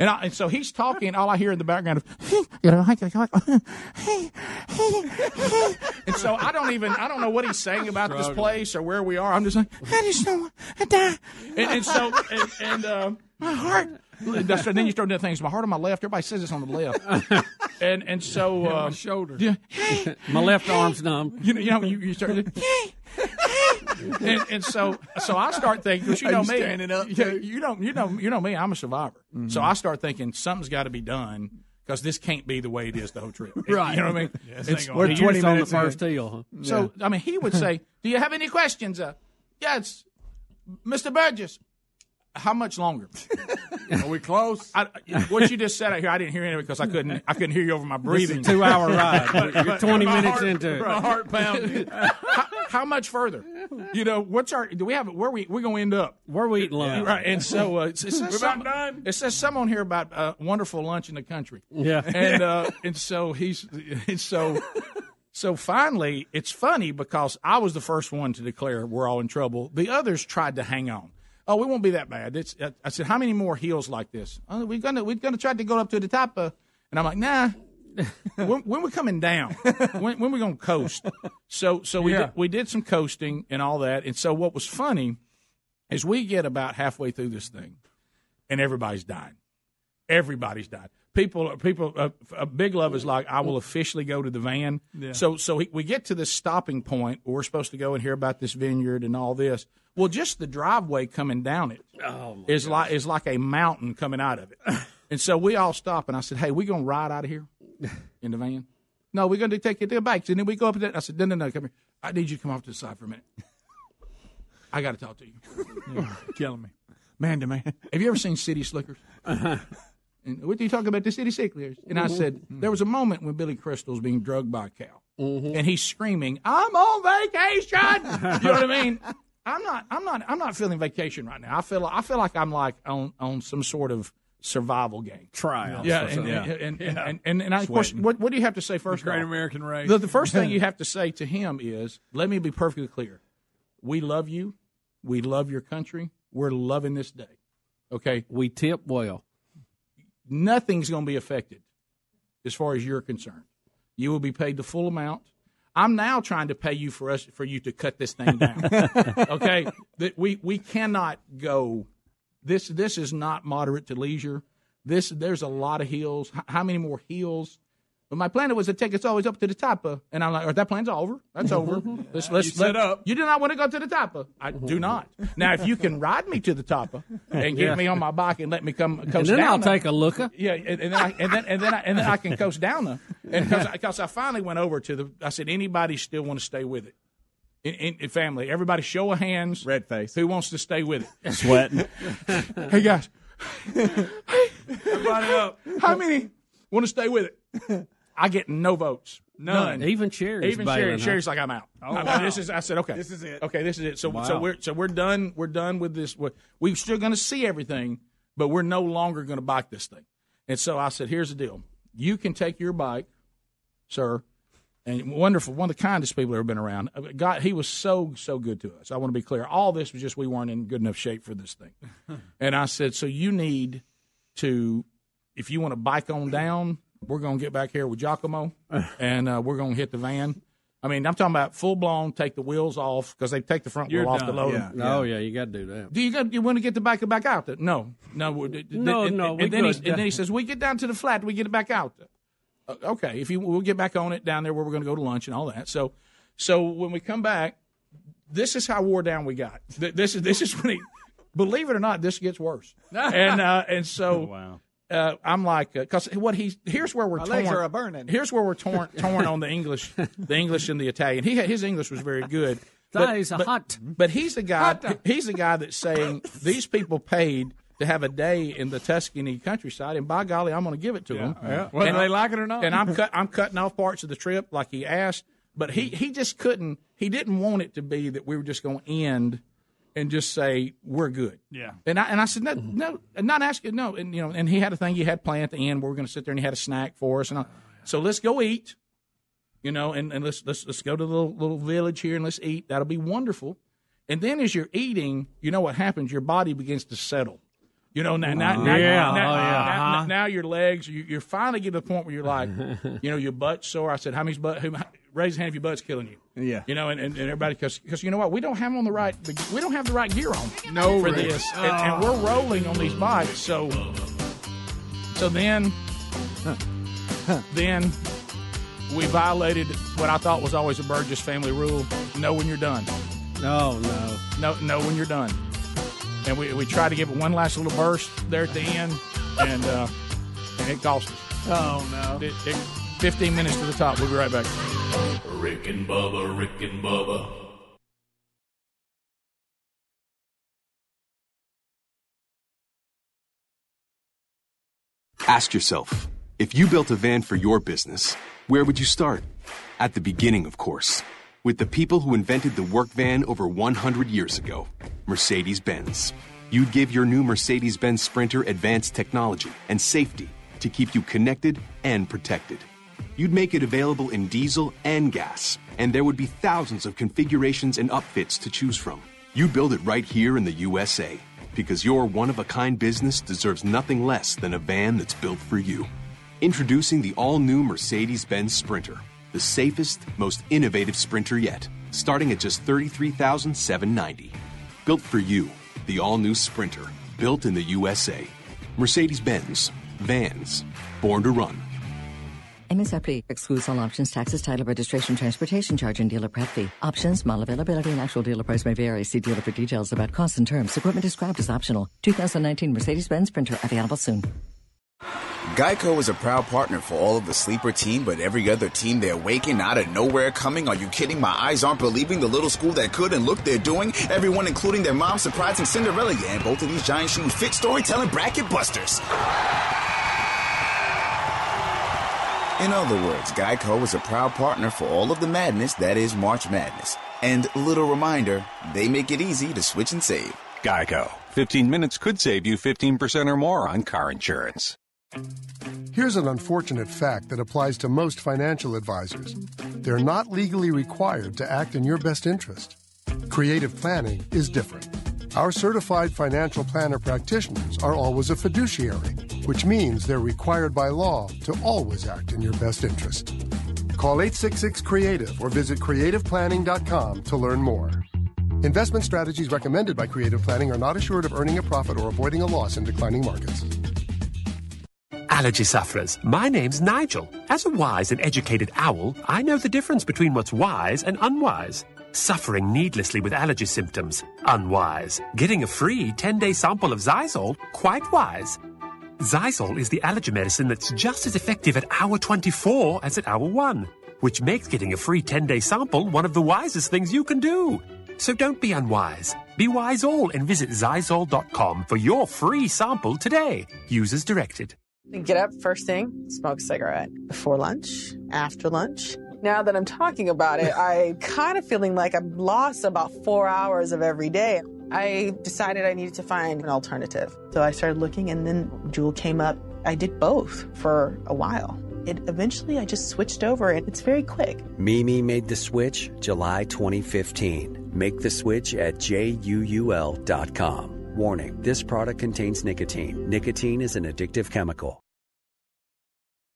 and, I, and so he's talking. All I hear in the background is, you know, and so I don't even I don't know what he's saying about this place or where we are. I'm just like, I just don't want to die. And, and so and, and uh, my heart. That's, and then you start doing things. My heart on my left. Everybody says it's on the left. And and so uh, shoulder. Yeah, My left arm's numb. you know, you know, you, you start. and, and so so I start thinking, 'cause you know you me, standing up, yeah, too? you know, you know, you know me. I'm a survivor, so I start thinking something's got to be done because this can't be the way it is the whole trip. Right. You know what I mean? Yeah, It's- ain't gonna We're 20 on the first heel, huh? So I mean, he would say, "Do you have any questions?" Uh, yes, Mr. Burgess. How much longer? Are we close? I, what you just said out here, I didn't hear any of it because I couldn't. I couldn't hear you over my breathing. This is a two-hour ride. You're 20 minutes heart- into it. My heart pounding. how, how much further? You know, what's our? Do we have? Where we we gonna end up? Where are we eating lunch? Right, and so uh, it says We're some, about done. It says some on here about uh, wonderful lunch in the country. Yeah. and uh, and so he's and so so finally, it's funny because I was the first one to declare we're all in trouble. The others tried to hang on. Oh, we won't be that bad. It's, uh, I said, how many more hills like this? Oh, we're gonna we're gonna try to go up to the top. Uh, and I'm like, nah. when, when we're coming down, when, when we gonna coast? So so we Yeah. did, we did some coasting and all that. And so what was funny is we get about halfway through this thing, and everybody's dying. Everybody's dying. People, people. Uh, uh, Big Love is like, I will officially go to the van. Yeah. So, so he, we get to this stopping point. Where we're supposed to go and hear about this vineyard and all this. Well, just the driveway coming down it is like is like a mountain coming out of it. and so we all stop, and I said, "Hey, we gonna ride out of here in the van?" No, we're gonna take you to the bikes, and then we go up there. I said, "No, no, no, come here. I need you to come off to the side for a minute. I got to talk to you." Killing me. Man to man. Have you ever seen City Slickers? And what do you talk about the City Slickers? And I mm-hmm. said, mm-hmm. there was a moment when Billy Crystal's being drugged by a cow, mm-hmm. and he's screaming, "I'm on vacation!" you know what I mean? I'm not. I'm not. I'm not feeling vacation right now. I feel. I feel like I'm like on on some sort of survival game trial. Yeah, and, something. and, Yeah. and, Yeah. and, and, and I, of course, what, what do you have to say first? Great off? American race. The, the first thing you have to say to him is, "Let me be perfectly clear. We love you. We love your country. We're loving this day. Okay, we tip well. Nothing's going to be affected as far as you're concerned. You will be paid the full amount. I'm now trying to pay you for us for you to cut this thing down. okay, that we we cannot go. This this is not moderate to leisure. This there's a lot of hills. H- how many more hills? But my plan was to take us always up to the top, uh, and I'm like, oh, that plan's over. That's over. Let's let's You set let- up. You do not want to go to the top. uh. I do not. Now, if you can ride me to the top uh, and get Yeah. me on my bike and let me come coast And then down, I'll take a looker. yeah, and, and then I, and then and then I, and then I can coast down the and because I finally went over to the I said anybody still want to stay with it in, in, in family everybody show of hands red face who wants to stay with it Sweating. hey guys Everybody up. how many want to stay with it I get no votes none, Even Sherry's even bailing, Sherry huh? Sherry's like I'm out Oh, I- I- wow. this is I said okay This is it. okay this is it so Wow. so we're so we're done we're done with this we're, we're still going to see everything but we're no longer going to bike this thing and so I said here's the deal you can take your bike sir. And wonderful, one of the kindest people ever been around. Uh, God, he was so so good to us. I want to be clear. All this was just we weren't in good enough shape for this thing. and I said, so you need to, if you want to bike on down, we're going to get back here with Giacomo, and uh, we're going to hit the van. I mean, I'm talking about full blown. Take the wheels off because they take the front You're wheel off done, the load. yeah. Oh yeah, you got to do that. Do you got, you want to get the bike back out? No, no, we- d- d- No, and, no, And, we then he, and then he says, "We get down to the flat, we get it back out." Uh, okay, if you we'll get back on it down there where we're going to go to lunch and all that. So, so when we come back, this is how wore down we got. This is this is when he, believe it or not, this gets worse. And uh, and so wow. Uh, I'm like, because what he's here's where we're My torn. legs are a-burning. Here's where we're torn torn on the English, the English and the Italian. He had- his English was very good. That is a but, hot. but he's the guy. He's the guy that's saying these people paid to have a day in the Tuscany countryside, and by golly, I'm going to give it to them. yeah. Whether And- they like it or not. And I'm cut. I'm cutting off parts of the trip like he asked, but he he just couldn't. He didn't want it to be that we were just going to end and just say we're good. Yeah. And I and I said no, no, and not asking no, and you know, and he had a thing he had planned at the end where we're going to sit there and he had a snack for us, and I, so let's go eat, you know, and, and let's let's let's go to the little, little village here and let's eat. That'll be wonderful. And then as you're eating, you know what happens? Your body begins to settle. You know, now, now, now, Yeah, now, oh, yeah. now, uh-huh. now your legs, you, you're finally getting to the point where you're like, you know, your butt's sore. I said, how many butt? Who, raise your hand if your butt's killing you. Yeah. You know, and, and, and everybody, because you know what, we don't have on the right, we don't have the right gear on No, for Rick. this, and, and we're rolling on these bikes. So, so then, then we violated what I thought was always a Burgess family rule: know when you're done. Oh no, no, no. When you're done, and we we try to give it one last little burst there at the end, and uh, and it cost us. Oh no! It, it, Fifteen minutes to the top. We'll be right back. Rick and Bubba, Rick and Bubba. Ask yourself, if you built a van for your business, where would you start? At the beginning, of course, with the people who invented the work van over 100 years ago, Mercedes Benz. You'd give your new Mercedes Benz Sprinter advanced technology and safety to keep you connected and protected. You'd make it available in diesel and gas, and there would be thousands of configurations and upfits to choose from. You build it right here in the USA because your one of a kind business deserves nothing less than a van that's built for you. Introducing the all new Mercedes Benz Sprinter, the safest, most innovative Sprinter yet, starting at just 33,790. Built for you, the all new Sprinter, built in the USA. Mercedes Benz, vans, born to run. MSRP excludes all options, taxes, title, registration, transportation charge, and dealer prep fee. Options, model availability, and actual dealer price may vary. See dealer for details about costs and terms. Equipment described as optional. 2019 Mercedes-Benz Sprinter available soon. Geico is a proud partner for all of the sleeper team, but every other team they're waking out of nowhere coming. Are you kidding? My eyes aren't believing the little school that could and look they're doing. Everyone, including their mom, surprising Cinderella. Yeah, and both of these giant shoes fit storytelling bracket busters. In other words, Geico is a proud partner for all of the madness that is March Madness. And little reminder, they make it easy to switch and save. Geico. 15 minutes could save you 15% or more on car insurance. Here's an unfortunate fact that applies to most financial advisors they're not legally required to act in your best interest. Creative planning is different. Our certified financial planner practitioners are always a fiduciary, which means they're required by law to always act in your best interest. Call 866 Creative or visit creativeplanning.com to learn more. Investment strategies recommended by Creative Planning are not assured of earning a profit or avoiding a loss in declining markets. Allergy sufferers, my name's Nigel. As a wise and educated owl, I know the difference between what's wise and unwise. Suffering needlessly with allergy symptoms, unwise. Getting a free 10 day sample of Xyzal, quite wise. Xyzal is the allergy medicine that's just as effective at hour 24 as at hour 1, which makes getting a free 10 day sample one of the wisest things you can do. So don't be unwise. Be wise all and visit Xyzal.com for your free sample today. Users directed. Get up first thing, smoke a cigarette. Before lunch, after lunch. Now that I'm talking about it, I kind of feeling like I've lost about four hours of every day. I decided I needed to find an alternative. So I started looking and then Juul came up. I did both for a while. It eventually I just switched over and it's very quick. Mimi made the switch July 2015. Make the switch at JUUL.com. Warning this product contains nicotine. Nicotine is an addictive chemical.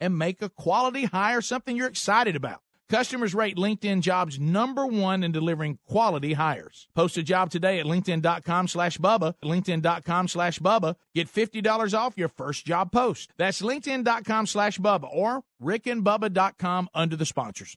and make a quality hire something you're excited about. Customers rate LinkedIn jobs number one in delivering quality hires. Post a job today at LinkedIn.com slash Bubba. LinkedIn.com slash Bubba. Get $50 off your first job post. That's LinkedIn.com slash Bubba or RickandBubba.com under the sponsors.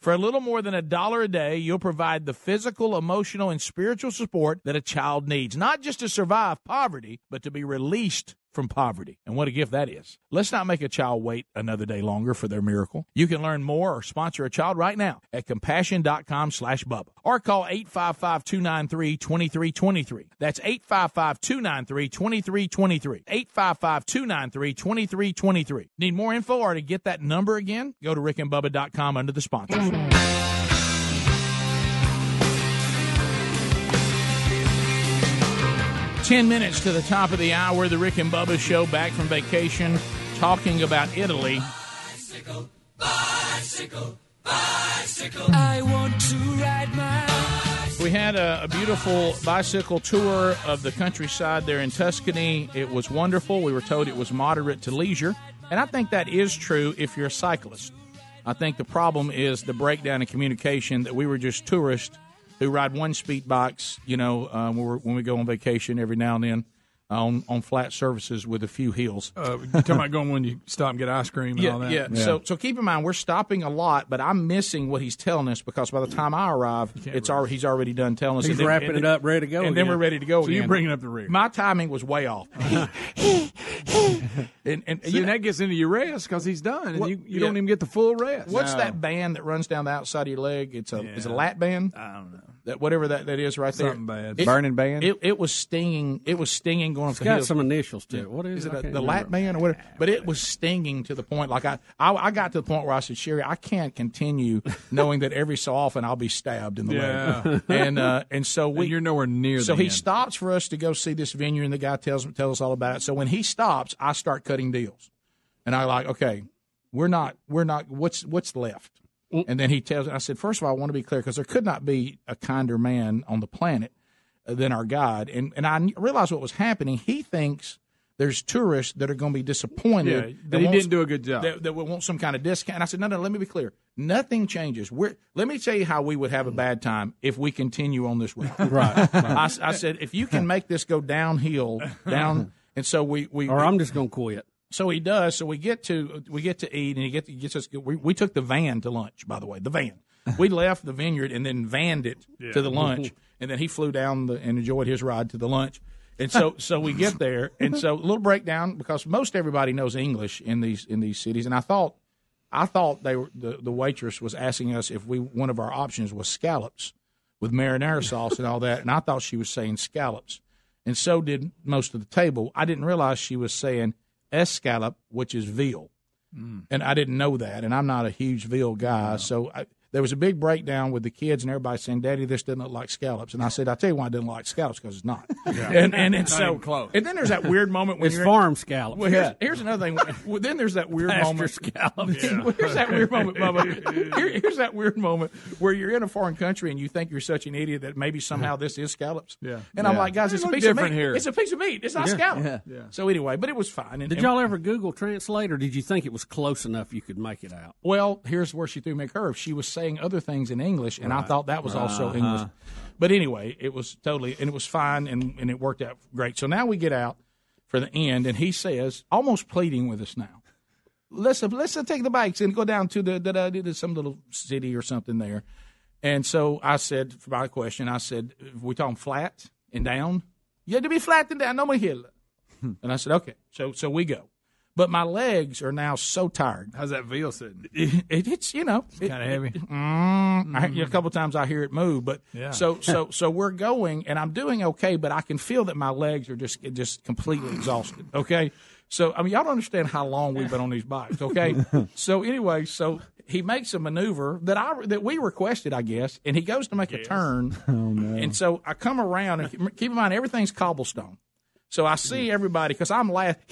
For a little more than a dollar a day, you'll provide the physical, emotional, and spiritual support that a child needs, not just to survive poverty, but to be released from poverty. And what a gift that is. Let's not make a child wait another day longer for their miracle. You can learn more or sponsor a child right now at compassion.com slash Bubba or call 855-293-2323. That's 855-293-2323. 855-293-2323. Need more info or to get that number again? Go to rickandbubba.com under the sponsors. 10 minutes to the top of the hour, the Rick and Bubba show back from vacation talking about Italy. Bicycle, bicycle, bicycle. I want to ride my We had a, a beautiful bicycle tour of the countryside there in Tuscany. It was wonderful. We were told it was moderate to leisure. And I think that is true if you're a cyclist. I think the problem is the breakdown in communication that we were just tourists who ride one speed bikes, you know, uh, when, we're, when we go on vacation every now and then uh, on, on flat surfaces with a few hills. Uh, you talking about going when you stop and get ice cream and yeah, all that? Yeah. So so keep in mind we're stopping a lot, but I'm missing what he's telling us because by the time I arrive, it's already he's already done telling us. He's and then- wrapping and it up, ready to go and then we're ready to go. So you're bringing up the rear. My timing was way off. and and See, you know- that gets into your rest because he's done, and What- you, you yeah. don't even get the full rest. What's No. that band that runs down the outside of your leg? It's a is it a lat band? I don't know. That whatever that, that is right Something there. bad. It- Burning band? It, it was stinging. It was stinging going up It's the got hill. some initials to it. What is, Is it? it I a, can't the lat remember. band or whatever? But it was stinging to the point like I, I I got to the point where I said, Sherry, I can't continue knowing that every so often I'll be stabbed in the Yeah. leg. And uh, and so we And you're nowhere near So the he end. stops for us to go see this vineyard, and the guy tells tells us all about it. So when he stops, I start cutting deals, and I like, okay, we're not we're not what's what's left. And then he tells, I said, first of all, I want to be clear because there could not be a kinder man on the planet uh, than our God. And and I realized what was happening. He thinks there's tourists that are going to be disappointed. Yeah, that he want didn't do a good job. That, that will want some kind of discount. And I said, no, no, let me be clear. Nothing changes. We're, let me tell you how we would have a bad time if we continue on this route. Right, right. I, I said, if you can make this go downhill, down, and so we, we Or I'm just going to quit. So he does. So we get to we get to eat, and he get, gets us. We, we took the van to lunch. By the way, the van. We left the vineyard and then vanned it to the lunch, and then he flew down the, and enjoyed his ride to the lunch. And so so we get there, and so a little breakdown because most everybody knows English in these in these cities, and I thought I thought they were the, the waitress was asking us if we one of our options was scallops with marinara sauce and all that, and I thought she was saying scallops, and so did most of the table. I didn't realize she was saying escallop, which is veal, mm. and I didn't know that, and I'm not a huge veal guy, so. I, there was a big breakdown with the kids and everybody saying, "Daddy, this doesn't look like scallops." And I said, "I tell you why I didn't like scallops because it's not." And and, and Not so close. and then there's that weird moment when It's you're farm scallops. Well, here's, here's another thing. Well, then there's that weird Pasture moment. scallops. here's that weird moment, Bubba. Here, here's that weird moment where you're in a foreign country and you think you're such an idiot that maybe somehow this is scallops. Yeah. And I'm like, guys, They it's a piece of meat. here. It's a piece of meat. It's not Yeah. scallop. Yeah. Yeah. So anyway, but it was fine. And, Did y'all ever Google Translate, or did you think it was close enough you could make it out? Well, here's where she threw me a curve. She was saying other things in English, and I thought that was also Uh-huh. English. But anyway, it was totally, and it was fine, and, and it worked out great. So now we get out for the end, and he says, almost pleading with us now, let's let's take the bikes and go down to the, the, the, the some little city or something there. And so I said, for my question, I said, we talking flat and down? You had to be flat and down, no more hill. and I said, okay. So so we go. But my legs are now so tired. How's that veal sitting? It, it, it's you know Kind of heavy. Mm, I, a couple times I hear it move, but Yeah. so so so we're going, and I'm doing okay, but I can feel that my legs are just just completely exhausted. Okay, so I mean y'all don't understand how long we've been on these bikes. Okay, so anyway, so he makes a maneuver that I that we requested, I guess, and he goes to make a turn, Oh no. and so I come around, and keep in mind everything's cobblestone. So I see everybody because I'm laughing,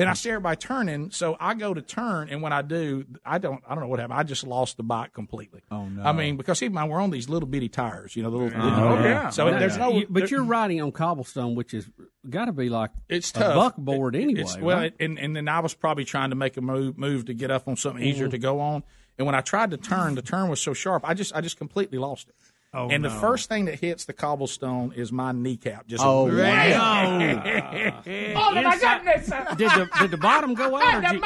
and I see everybody turning. So I go to turn, and when I do, I don't, I don't know what happened. I just lost the bike completely. Oh no! I mean, because keep in mind we're on these little bitty tires, you know, the little. Oh, yeah. So Oh, there's no, You- but you're riding on cobblestone, which is got to be like it's a tough. buckboard It- anyway. It's, well, right? and and then I was probably trying to make a move move to get up on something easier Mhm. to go on. And when I tried to turn, the turn was so sharp, I just I just completely lost it. Oh, and the first thing that hits the cobblestone is my kneecap. Just Oh, wham! Oh, my goodness! Did the did the bottom go out? Or did,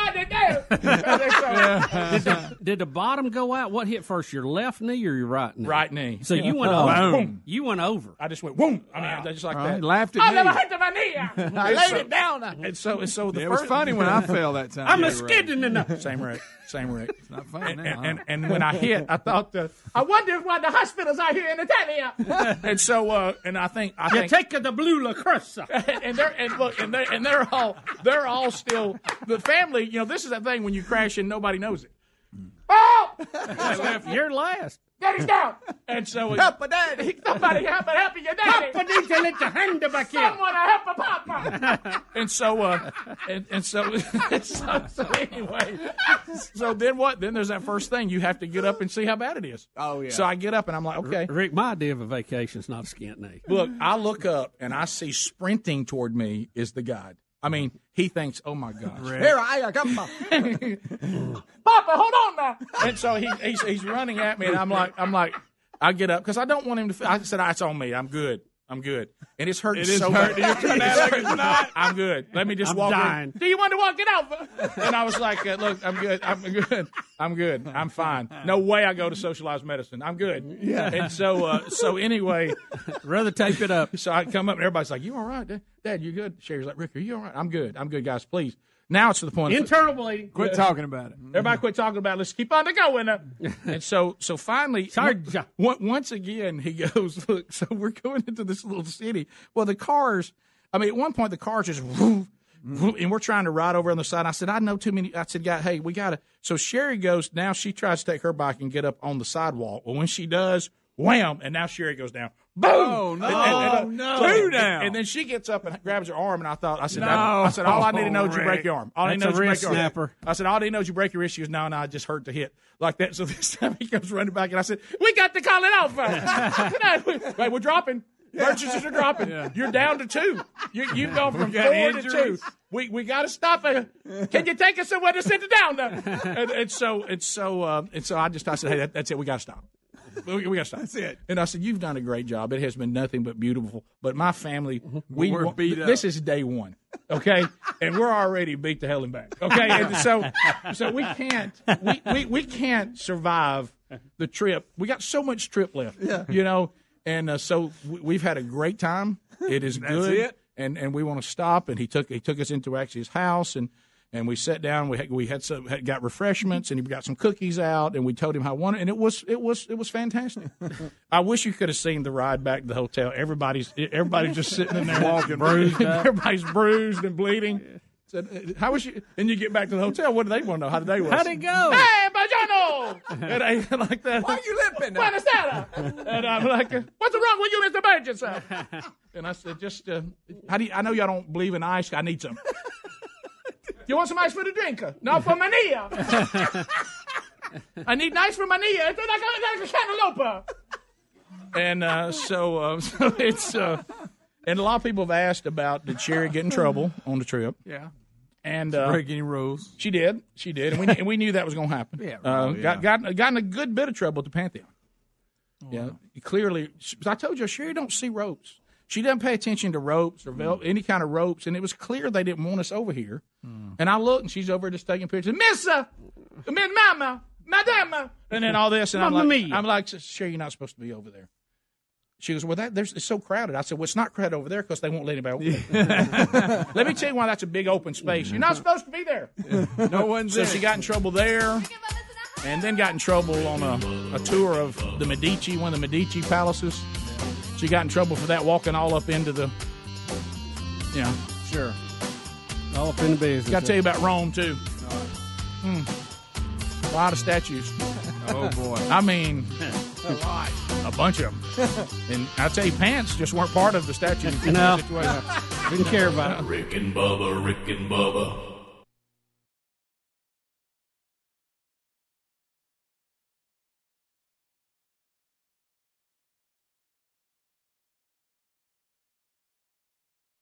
did, the, did the bottom go out? What hit first, your left knee or your right knee? Right knee. So you went Oh. over. Boom. You went over. I just went boom. I mean, I just like Oh, that. he laughed at I me. never hit my knee. I laid it down. And so, and so the It was funny when I fell that time. I'm a Yeah, skidding in the. Same rate. Same rate. It's not funny And, now. and, and, and when I hit, I thought, uh, I wonder why the hospitals out here in Italia. and so, uh, and I think, I You think, take the blue La Cruz. and they're and look, and they and they're all they're all still the family. You know, this is that thing when you crash and nobody knows it. Oh, You're last. Daddy's down. And so, Help a daddy. somebody help me, help me, your daddy. Papa needs to let your hand back in. Someone help a papa. and so, uh, and, and so, so, so anyway, so then what? Then there's that first thing you have to get up and see how bad it is. Oh, yeah. So I get up and I'm like, okay. Rick, my idea of a vacation is not a skint knee. Look, I look up and I see sprinting toward me is the guide. I mean, he thinks, oh my gosh. Here I come. Papa, hold on now. And so he, he's he's running at me, and I'm like, I'm like, I get up because I don't want him to. I said, "Ah, it's on me. I'm good. I'm good. And it's hurting It is so hurting. bad. You're trying to act like it's not. I'm good. Let me just I'm walk. in. dying. Do you want to walk it out? And I was like, uh, look, I'm good. I'm good. I'm good. I'm fine. No way I go to socialized medicine. I'm good. Yeah. And so, uh, so anyway, Rather tape it up. so I come up and everybody's like, "You all right, Dad? Dad, you good?" Sherry's like, "Rick, are you all right?" I'm good. I'm good, guys. Please. Now it's to the point. of- bleeding. Quit talking about it. Everybody quit talking about it. Let's keep on the going. and so, so finally, once again, he goes, look, so we're going into this little city. Well, the cars, I mean, at one point, the cars just, woof, and we're trying to ride over on the side. I said, I know too many. I said, God, hey, we got to. So Sherry goes, now she tries to take her bike and get up on the sidewalk. Well, when she does, wham, and now Sherry goes down. Boom! Oh, no. uh, no. Two down. And then she gets up and grabs her arm, and I thought, I said, No. I said, all I need to know is you break your arm. All I need to know is you break wrist your arm. I said, all I need to know is you break your issues. No, no, I just hurt the hit like that. So this time he comes running back, and I said, we got to call it off. no, wait, we're dropping. Burgesses are dropping. You're down to two. You, you've gone from four to two. We we got to stop it. Can you take us somewhere to sit it down? And, and so and so uh, and so I just I said, hey, that, that's it. We got to stop. We, we got to stop. That's it. And I said, you've done a great job. It has been nothing but beautiful. But my family, we We're beat This up. is day one, okay, and we're already beat the hell and back, okay. And so so we can't we, we, we can't survive the trip. We got so much trip left, Yeah. you know. And uh, so we- we've had a great time. It is That's good, it? and and we want to stop. And he took he took us into actually his house and. And we sat down. We had, we had some had, got refreshments, and he got some cookies out. And we told him how wonderful, and it was it was it was fantastic. I wish you could have seen the ride back to the hotel. Everybody's everybody's just sitting in there walking, bruised. Everybody's bruised and bleeding. Said, uh, how was you? And you get back to the hotel. What do they want to know? How did they was? How'd it go? Hey, Bajano! and I like that. Why are you limping? Buenos Aires. And I'm like, what's wrong with you, Mr. Burgess? And I said, just, uh, how do you, I know y'all don't believe in ice. I need some. You want some ice for the drink? No, for my knee. I need ice for my knee. It's like a, like a cantaloupe. And uh, so, uh, so it's, uh, and a lot of people have asked about did Sherry get in trouble on the trip? Yeah. And uh, Break any rules. she did. She did, and we and we knew that was going to happen. Yeah, uh, oh, yeah. got got got in a good bit of trouble at the Pantheon. yeah, clearly. I told you, Sherry don't see ropes. She doesn't pay attention to ropes or vel- any kind of ropes, and it was clear they didn't want us over here. And I looked, and she's over just taking pictures. Missa, Miss Mama, Madame, and then all this, and I'm like. I'm like, Sherry, you're not supposed to be over there. She goes, well, that there's it's so crowded. I said, well, it's not crowded over there because they won't let anybody. Over there. let me tell you why that's a big open space. You're not supposed to be there. No one's So in she got in trouble there, and then got in trouble on a, a tour of the Medici, one of the Medici palaces. She got in trouble for that, walking all up into the, you know. Sure. All up in the business. Got to tell you about Rome too. Hmm. A lot of statues. Oh boy. I mean, a bunch of them. And I tell you, pants just weren't part of the statue No. situation. Didn't care about it. Rick and Bubba, Rick and Bubba.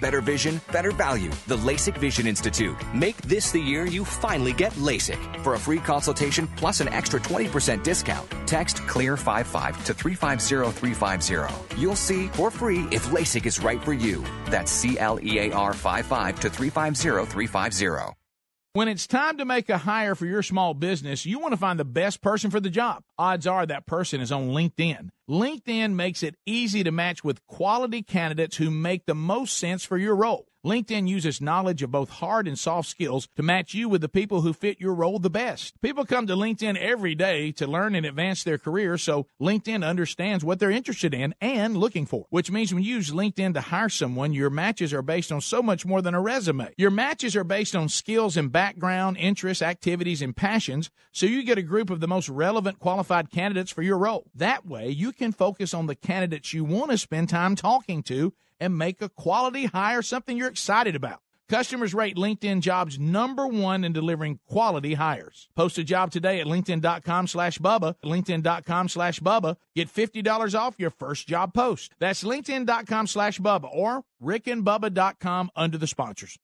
Better vision, better value. The LASIK Vision Institute. Make this the year you finally get LASIK. For a free consultation plus an extra 20% discount, text CLEAR55 to 350350. You'll see for free if LASIK is right for you. That's C L E A R 55 to 350350. When it's time to make a hire for your small business, you want to find the best person for the job. Odds are that person is on LinkedIn. LinkedIn makes it easy to match with quality candidates who make the most sense for your role. LinkedIn uses knowledge of both hard and soft skills to match you with the people who fit your role the best. People come to LinkedIn every day to learn and advance their career, so LinkedIn understands what they're interested in and looking for, which means when you use LinkedIn to hire someone, your matches are based on so much more than a resume. Your matches are based on skills and background, interests, activities, and passions, so you get a group of the most relevant qualified candidates for your role. That way, you can focus on the candidates you want to spend time talking to and make a quality hire something you're excited about. Customers rate LinkedIn jobs number one in delivering quality hires. Post a job today at LinkedIn.com slash Bubba. LinkedIn.com slash Bubba. Get $50 off your first job post. That's LinkedIn.com slash Bubba or RickandBubba.com under the sponsors.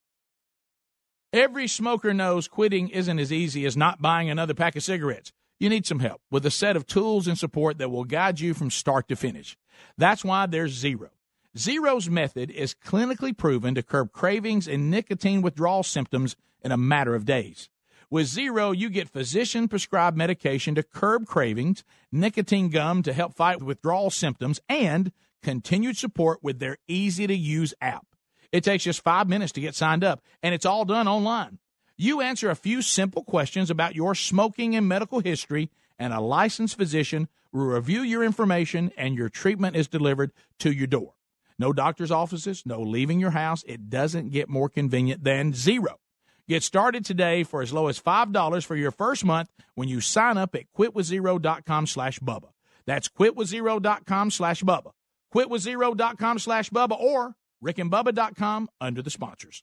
Every smoker knows quitting isn't as easy as not buying another pack of cigarettes. You need some help with a set of tools and support that will guide you from start to finish. That's why there's Zero. Zero's method is clinically proven to curb cravings and nicotine withdrawal symptoms in a matter of days. With Zero, you get physician prescribed medication to curb cravings, nicotine gum to help fight withdrawal symptoms, and continued support with their easy to use app. It takes just five minutes to get signed up, and it's all done online. You answer a few simple questions about your smoking and medical history, and a licensed physician will review your information, and your treatment is delivered to your door. No doctor's offices, no leaving your house. It doesn't get more convenient than zero. Get started today for as low as $5 for your first month when you sign up at quitwithzero.com slash Bubba. That's quitwithzero.com slash Bubba. Quitwithzero.com slash Bubba or rickandbubba.com under the sponsors.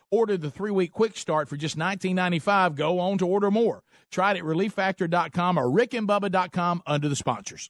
order the three week quick start for just $19.95 go on to order more. Try it at relieffactor.com or rickandbubba.com under the sponsors.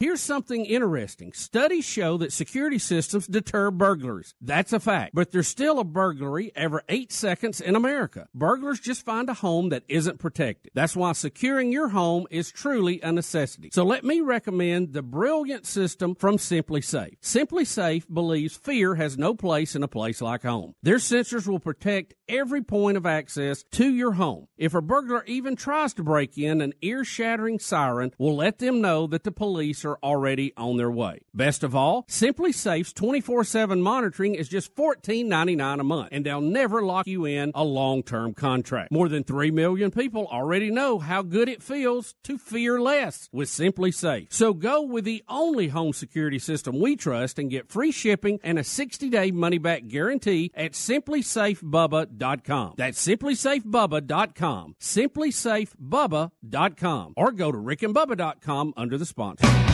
Here's something interesting. Studies show that security systems deter burglars. That's a fact. But there's still a burglary every eight seconds in America. Burglars just find a home that isn't protected. That's why securing your home is truly a necessity. So let me recommend the brilliant system from SimpliSafe. Simply Safe believes fear has no place in a place like home. Their sensors will protect every point of access to your home. If a burglar even tries to break in, an ear shattering siren will let them know that the police are already on their way. Best of all, SimpliSafe's 24 7 monitoring is just $14.99 a month, and they'll never lock you in a long term contract. More than 3 million people already know how good it feels to fear less with SimpliSafe. So go with the only home security system we trust and get free shipping and a 60 day money back guarantee at simplisafebubba.com. That's simplisafebubba.com. Simplisafebubba.com. Or go to rickandbubba.com under the sponsor.